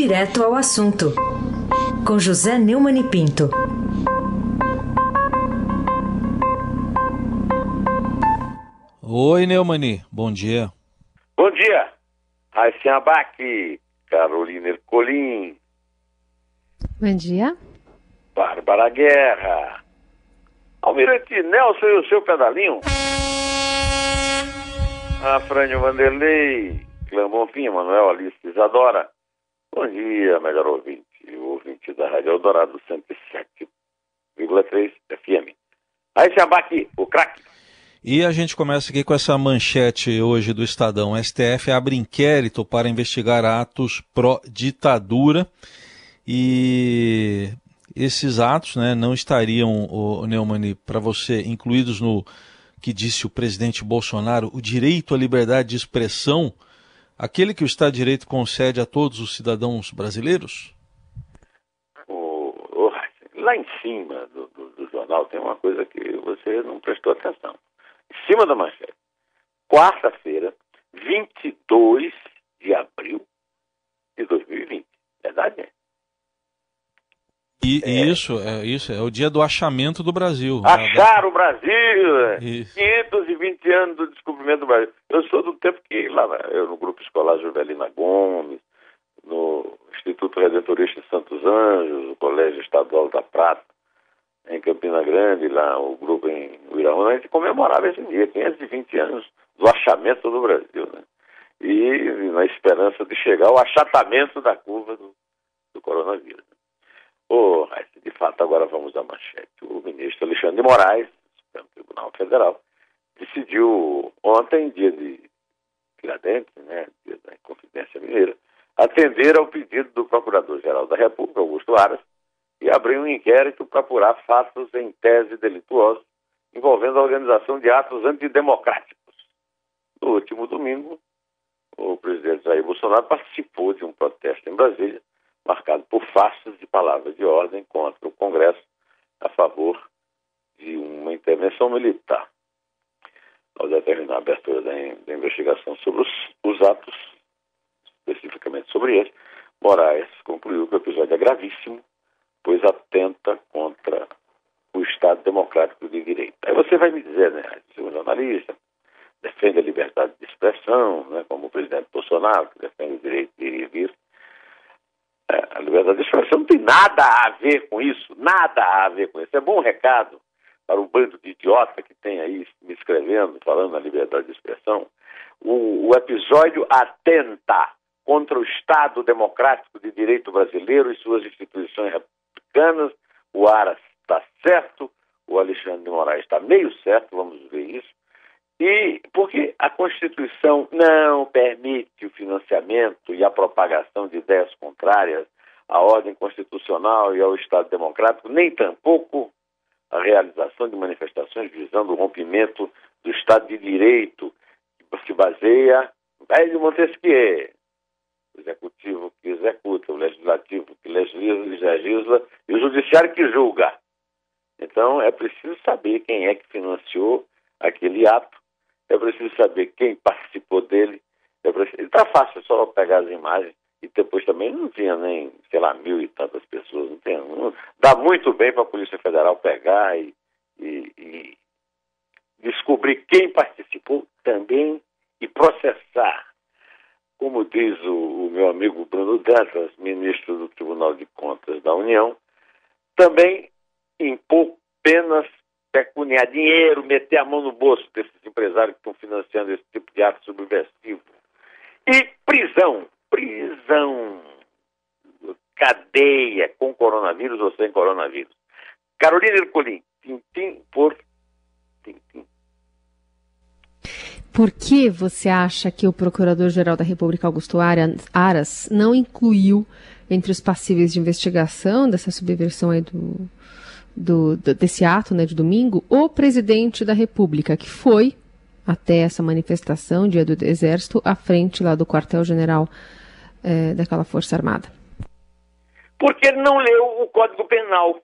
Direto ao assunto, com José Neumann e Pinto. Oi, Neumani, bom dia. Bom dia, Raíssa Abac, Carolina Ercolim. Bom dia. Bárbara Guerra. Almirante Nelson e o seu pedalinho. Afrânio Vanderlei. Clã Bonfim, Manuel Alice Isadora. Bom dia, melhor ouvinte. O ouvinte da Rádio Eldorado 107,3 FM. Aí se abaque, o craque. E a gente começa aqui com essa manchete hoje do Estadão. STF abre inquérito para investigar atos pró-ditadura e esses atos né, não estariam, o Neumann, para você, incluídos no que disse o presidente Bolsonaro, o direito à liberdade de expressão, aquele que o Estado de Direito concede a todos os cidadãos brasileiros? O, o, lá em cima do, do, do jornal tem uma coisa que você não prestou atenção. Em cima da manchete. Quarta-feira, 22 de abril de 2020. Verdade, é? E, é. isso, é, isso é o dia do achamento do Brasil. Achar o Brasil! Isso. 520 anos do descobrimento do Brasil. Eu sou do tempo que lá eu no grupo escolar Juvelina Gomes, no Instituto Redentorista de Santos Anjos, no Colégio Estadual da Prata, em Campina Grande, lá o grupo em Uiraúna, a gente comemorava esse dia, 520 anos do achamento do Brasil, né? E na esperança de chegar ao achatamento da curva do, do coronavírus. Oh, de fato, agora vamos à manchete. O ministro Alexandre de Moraes, do Supremo Tribunal Federal, decidiu ontem, dia de Tiradentes, né, dia da Confidência Mineira, atender ao pedido do Procurador-Geral da República, Augusto Aras, e abrir um inquérito para apurar fatos em tese delituosos envolvendo a organização de atos antidemocráticos. No último domingo, o presidente Jair Bolsonaro participou de um protesto em Brasília marcado por faixas de palavras de ordem contra o Congresso a favor de uma intervenção militar. Ao determinar a abertura da, da investigação sobre os, os, atos, especificamente sobre eles, Moraes concluiu que o episódio é gravíssimo, pois atenta contra o Estado Democrático de Direito. Aí você vai me dizer, né, segundo jornalista, defende a liberdade de expressão, né, como o presidente Bolsonaro, que defende o direito de ir e vir, é, a liberdade de expressão não tem nada a ver com isso, nada a ver com isso. É bom recado para o bando de idiota que tem aí me escrevendo, falando na liberdade de expressão. O, o episódio atenta contra o Estado democrático de direito brasileiro e suas instituições republicanas. O Aras está certo, o Alexandre de Moraes está meio certo, vamos ver isso. E porque a Constituição não permite o financiamento e a propagação de ideias contrárias à ordem constitucional e ao Estado democrático, nem tampouco a realização de manifestações visando o rompimento do Estado de Direito, que se baseia no velho Montesquieu, o executivo que executa, o legislativo que legisla e o judiciário que julga. Então é preciso saber quem é que financiou aquele ato é preciso saber quem participou dele. É preciso... Está fácil só pegar as imagens e depois também não tinha nem, sei lá, mil e tantas pessoas. Não tem, não... Dá muito bem para a Polícia Federal pegar e, e, e descobrir quem participou também e processar. Como diz o, o meu amigo Bruno Dantas, ministro do Tribunal de Contas da União, também impor penas pecuniar dinheiro, meter a mão no bolso desses empresários que estão financiando esse tipo de ato subversivo. E prisão, prisão, cadeia com coronavírus ou sem coronavírus. Carolina Ercolim, tintim por tintim. Por que você acha que o Procurador-Geral da República, Augusto Aras, não incluiu entre os passíveis de investigação dessa subversão aí do, do, desse ato né, de domingo, o presidente da República, que foi até essa manifestação, dia do Exército, à frente lá do quartel-general é, daquela Força Armada? Porque ele não leu o Código Penal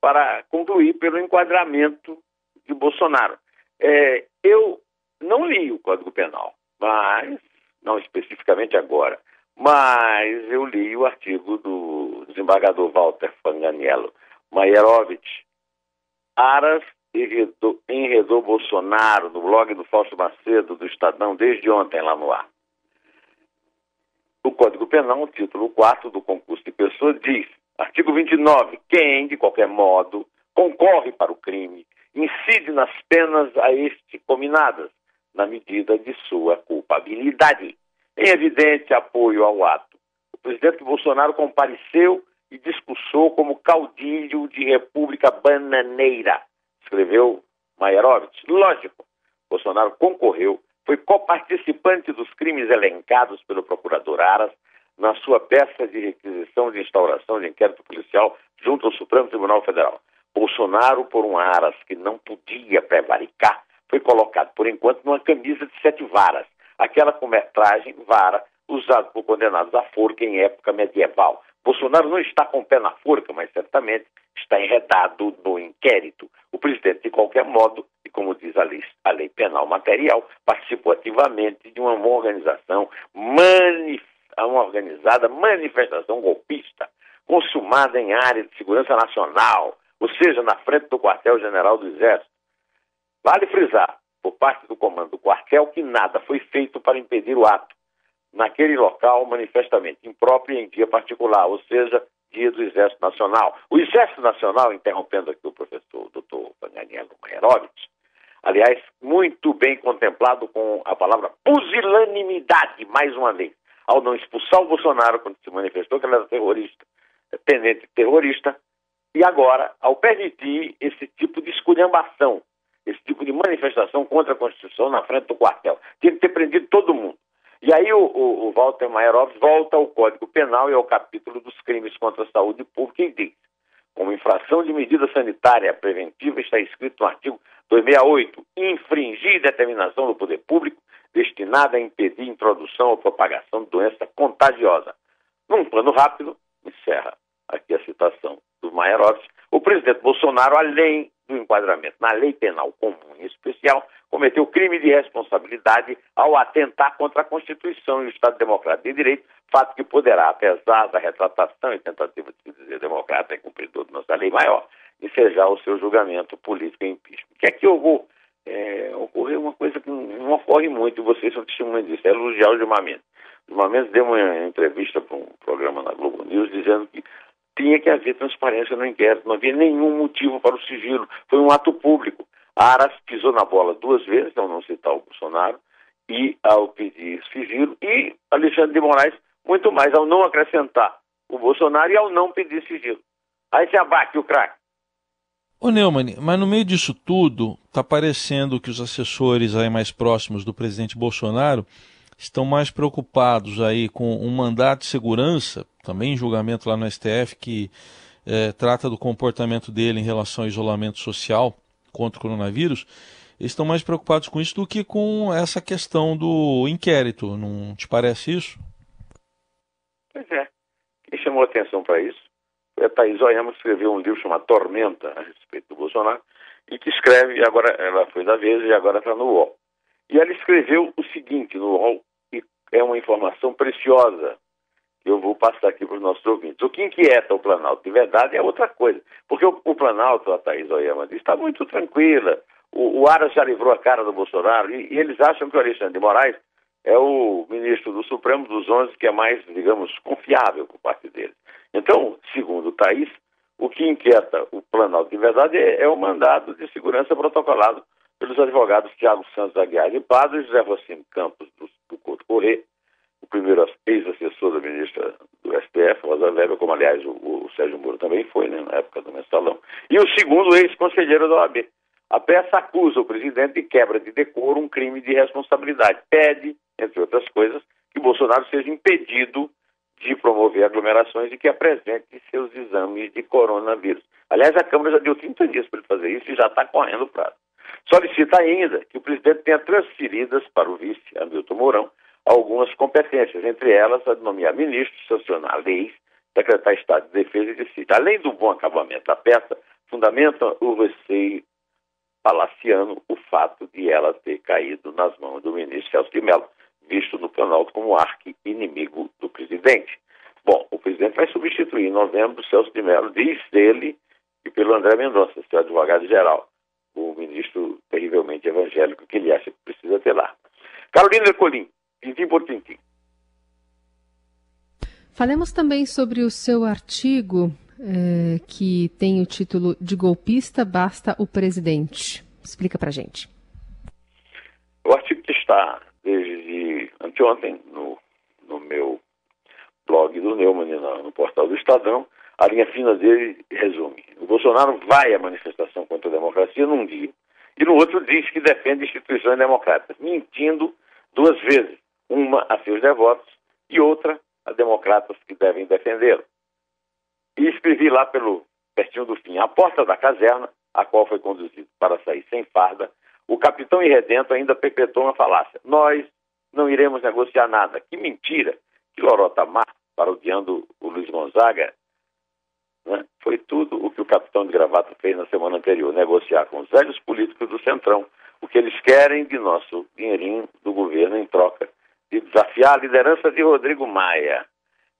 para concluir pelo enquadramento de Bolsonaro. É, eu não li o Código Penal, mas, não especificamente agora, Mas eu li o artigo do desembargador Walter Fanganiello Maierovitch. Aras enredou, enredou Bolsonaro no blog do Fausto Macedo, do Estadão, desde ontem lá no ar. O Código Penal, título 4 do concurso de pessoas, diz, artigo 29, quem, de qualquer modo, concorre para o crime, incide nas penas a este combinadas, na medida de sua culpabilidade. Em evidente apoio ao ato, o presidente Bolsonaro compareceu e discursou como caudilho de república bananeira, escreveu Maierovitch. Lógico, Bolsonaro concorreu, foi coparticipante dos crimes elencados pelo procurador Aras na sua peça de requisição de instauração de inquérito policial junto ao Supremo Tribunal Federal. Bolsonaro, por um Aras que não podia prevaricar, foi colocado, por enquanto, numa camisa de sete varas, aquela com metragem vara usada por condenados à forca em época medieval. Bolsonaro não está com o pé na forca, mas certamente está enredado no inquérito. O presidente, de qualquer modo, e como diz a lei, a lei penal material, participou ativamente de uma organização manif uma organizada manifestação golpista, consumada em área de segurança nacional, ou seja, na frente do quartel-general do Exército. Vale frisar, por parte do comando do quartel, que nada foi feito para impedir o ato naquele local manifestamente impróprio em dia particular, ou seja, dia do Exército Nacional. O Exército Nacional, interrompendo aqui o professor Dr. Paganiello Maierovitch, aliás, muito bem contemplado com a palavra pusilanimidade, mais uma vez, ao não expulsar o Bolsonaro quando se manifestou que ele era terrorista, tenente terrorista, e agora, ao permitir esse tipo de esculhambação, esse tipo de manifestação contra a Constituição na frente do quartel. Tinha que ter prendido todo mundo. E aí o, o, o Walter Maierovitch volta ao Código Penal e ao capítulo dos crimes contra a saúde pública e diz, como infração de medida sanitária preventiva está escrito no artigo 268, infringir determinação do poder público destinada a impedir introdução ou propagação de doença contagiosa. Num plano rápido, encerra aqui a citação do Maierovitch, o presidente Bolsonaro, além do enquadramento na lei penal comum especial, cometeu crime de responsabilidade ao atentar contra a Constituição e o Estado Democrático de Direito, fato que poderá, apesar da retratação e tentativa de se dizer democrata e cumpridor de nossa lei maior, ensejar o seu julgamento político e impeachment. Que aqui eu é, ocorreu uma coisa que não ocorre muito, vocês são testemunhas disso, é elogiar o Gilmar Mendes. O Gilmar deu uma entrevista para um programa na Globo News dizendo que tinha que haver transparência no inquérito, não havia nenhum motivo para o sigilo, foi um ato público. Aras pisou na bola duas vezes, ao não citar o Bolsonaro, e ao pedir sigilo, e Alexandre de Moraes, muito mais, ao não acrescentar o Bolsonaro e ao não pedir sigilo. Aí se abate o craque. Ô Neumann, mas no meio disso tudo, está parecendo que os assessores aí mais próximos do presidente Bolsonaro estão mais preocupados aí com um mandato de segurança, também em julgamento lá no STF, que é, trata do comportamento dele em relação ao isolamento social contra o coronavírus, eles estão mais preocupados com isso do que com essa questão do inquérito. Não te parece isso? Pois é. Quem chamou atenção para isso foi a Thaís Oyama, que escreveu um livro chamado Tormenta a respeito do Bolsonaro, e que escreve, agora ela foi da vez e agora está no UOL. E ela escreveu o seguinte no UOL, e é uma informação preciosa eu vou passar aqui para os nossos ouvintes. O que inquieta o Planalto de verdade é outra coisa. Porque o, o Planalto, a Thaís Oyama diz, está muito tranquila. O, o Aras já livrou a cara do Bolsonaro e, e, eles acham que o Alexandre de Moraes é o ministro do Supremo dos 11 que é mais, digamos, confiável por parte deles. Então, segundo Thaís, o que inquieta o Planalto de verdade é, é o mandado de segurança protocolado pelos advogados Tiago Santos Aguiar de Pado e José Rocino Campos do, do Couto Corrêa, o primeiro ex-assessor da ministra do STF, Rosa Weber, como aliás o, o, Sérgio Moro também foi, né, na época do mensalão, e o segundo ex-conselheiro da OAB. A peça acusa o presidente de quebra de decoro, um crime de responsabilidade. Pede, entre outras coisas, que Bolsonaro seja impedido de promover aglomerações e que apresente seus exames de coronavírus. Aliás, a Câmara já deu 30 dias para ele fazer isso e já está correndo o prazo. Solicita ainda que o presidente tenha transferidas para o vice, Hamilton Mourão, algumas competências, entre elas a de nomear ministros, sancionar leis, decretar estado de defesa e de sítio. Além do bom acabamento da peça, fundamenta o receio palaciano o fato de ela ter caído nas mãos do ministro Celso de Mello, visto no Planalto como arqui-inimigo do presidente. Bom, o presidente vai substituir em novembro Celso de Mello, diz ele, e pelo André Mendonça, seu advogado-geral, o ministro terrivelmente evangélico que ele acha que precisa ter lá. Carolina Ercolim, tintim por tintim. Falemos também sobre o seu artigo é, que tem o título de Golpista Basta o Presidente. Explica pra gente. O artigo que está desde anteontem no, no meu blog do Neumann, no, no portal do Estadão, a linha fina dele resume. O Bolsonaro vai à manifestação contra a democracia num dia e no outro diz que defende instituições democráticas, mentindo duas vezes, uma a seus devotos e outra a democratas que devem defendê-lo. E escrevi lá pelo pertinho do fim, à porta da caserna, a qual foi conduzido para sair sem farda, o capitão irredento ainda perpetuou uma falácia. Nós não iremos negociar nada. Que mentira! Que lorota má, parodiando o Luiz Gonzaga. Né? Foi tudo o que o capitão de gravata fez na semana anterior, negociar com os velhos políticos do Centrão o que eles querem de nosso dinheirinho do governo em troca de desafiar a liderança de Rodrigo Maia.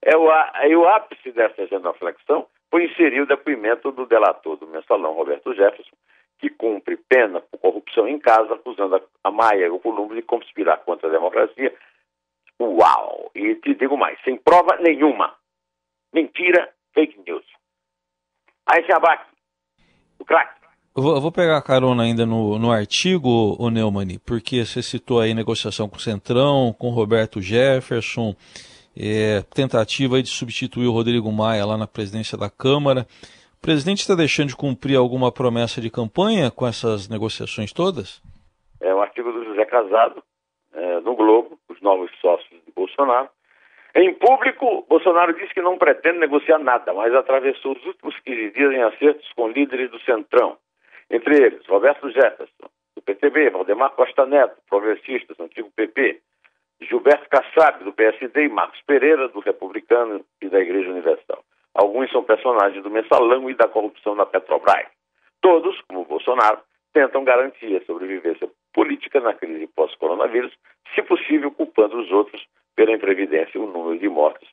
É o, é o ápice dessa genuflexão foi inserir o depoimento do delator do mensalão, Roberto Jefferson, que cumpre pena por corrupção em casa, acusando a, Maia e o Columbo de conspirar contra a democracia. Uau! E te digo mais, sem prova nenhuma. Mentira, fake news. Aí se abaque, o craque. Eu vou, pegar a carona ainda no, no artigo, o Neumann, porque você citou aí negociação com o Centrão, com Roberto Jefferson, é, tentativa de substituir o Rodrigo Maia lá na presidência da Câmara. O presidente está deixando de cumprir alguma promessa de campanha com essas negociações todas? É um artigo do José Casado, é, no Globo, os novos sócios de Bolsonaro. Em público, Bolsonaro disse que não pretende negociar nada, mas atravessou os últimos 15 dias em acertos com líderes do Centrão entre eles, Roberto Jefferson, do PTB, Valdemar Costa Neto, progressistas, antigo PP, Gilberto Kassab, do PSD, e Marcos Pereira, do Republicano e da Igreja Universal. Alguns são personagens do mensalão e da corrupção na Petrobras. Todos, como Bolsonaro, tentam garantir a sobrevivência política na crise pós-coronavírus, se possível culpando os outros pela imprevidência. O número de mortos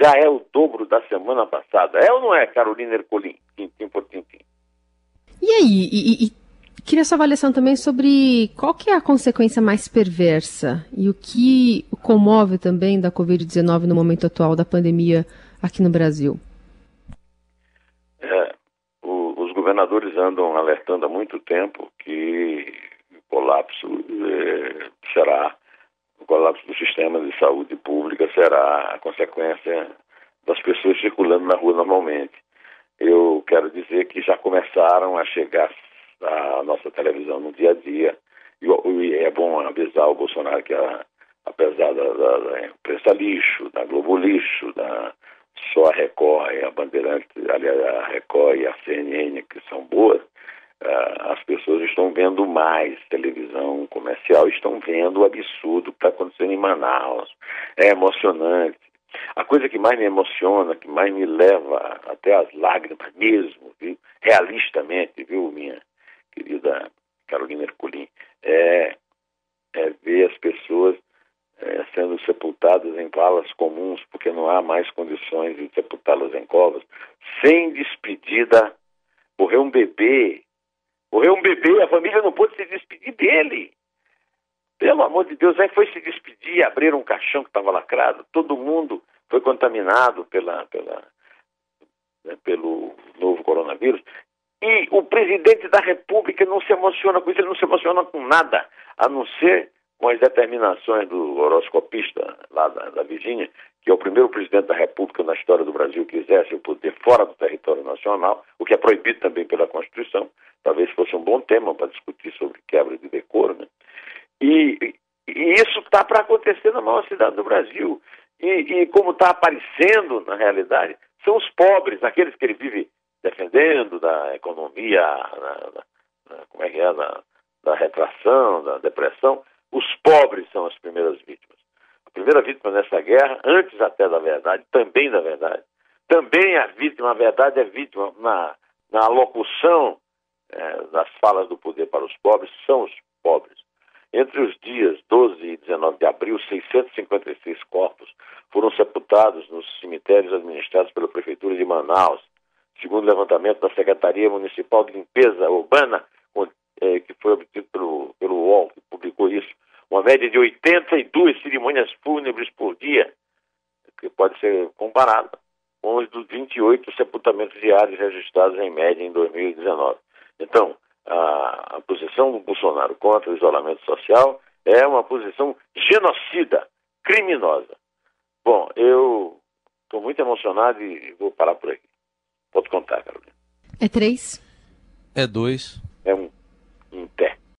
já é o dobro da semana passada. É ou não é, Carolina Ercolim? Tintim por tintim. E aí, e, e, queria sua avaliação também sobre qual que é a consequência mais perversa e o que comove também da Covid-19 no momento atual da pandemia aqui no Brasil. É, o, os governadores andam alertando há muito tempo que o colapso é, será, o colapso do sistema de saúde pública será a consequência das pessoas circulando na rua normalmente eu quero dizer que já começaram a chegar à nossa televisão no dia a dia. E é bom avisar o Bolsonaro que, a, apesar da, da, da, imprensa lixo, da Globo lixo, da só a Record e a Bandeirante, aliás, a Record e a CNN, que são boas, uh, as pessoas estão vendo mais televisão comercial, estão vendo o absurdo que está acontecendo em Manaus. É emocionante. A coisa que mais me emociona, que mais me leva até as lágrimas mesmo, viu? realistamente, viu, minha querida Carolina Herculin, é, é ver as pessoas é, sendo sepultadas em valas comuns, porque não há mais condições de sepultá-las em covas, sem despedida. Morreu um bebê, morreu um bebê, a família não pôde se despedir dele. Pelo amor de Deus, aí foi se despedir, abrir um caixão que estava lacrado, todo mundo foi contaminado pela, pela, né, pelo novo coronavírus. E o presidente da República não se emociona com isso, ele não se emociona com nada, a não ser com as determinações do horoscopista lá da, da Virgínia, que é o primeiro presidente da República na história do Brasil que exerce o poder fora do território nacional, o que é proibido também pela Constituição. Talvez fosse um bom tema para discutir sobre quebra de decoro, né? E, e isso está para acontecer na maior cidade do Brasil. E, e como está aparecendo na realidade, são os pobres, aqueles que ele vive defendendo da economia, na, na, na, como é que é, da retração, da depressão. Os pobres são as primeiras vítimas. A primeira vítima nessa guerra, antes até da verdade, também da verdade, também a vítima, a verdade é vítima na, na alocução é, das falas do poder para os pobres, são os pobres. Entre os dias 12 e 19 de abril, 656 corpos foram sepultados nos cemitérios administrados pela Prefeitura de Manaus, segundo o levantamento da Secretaria Municipal de Limpeza Urbana, é, que foi obtido pelo, pelo UOL, que publicou isso, uma média de 82 cerimônias fúnebres por dia, que pode ser comparada com os dos 28 sepultamentos diários registrados em média em 2019. Então, a, a posição do Bolsonaro contra o isolamento social é uma posição genocida, criminosa. Bom, eu estou muito emocionado e vou parar por aqui. Pode contar, Carolina. É três? É dois.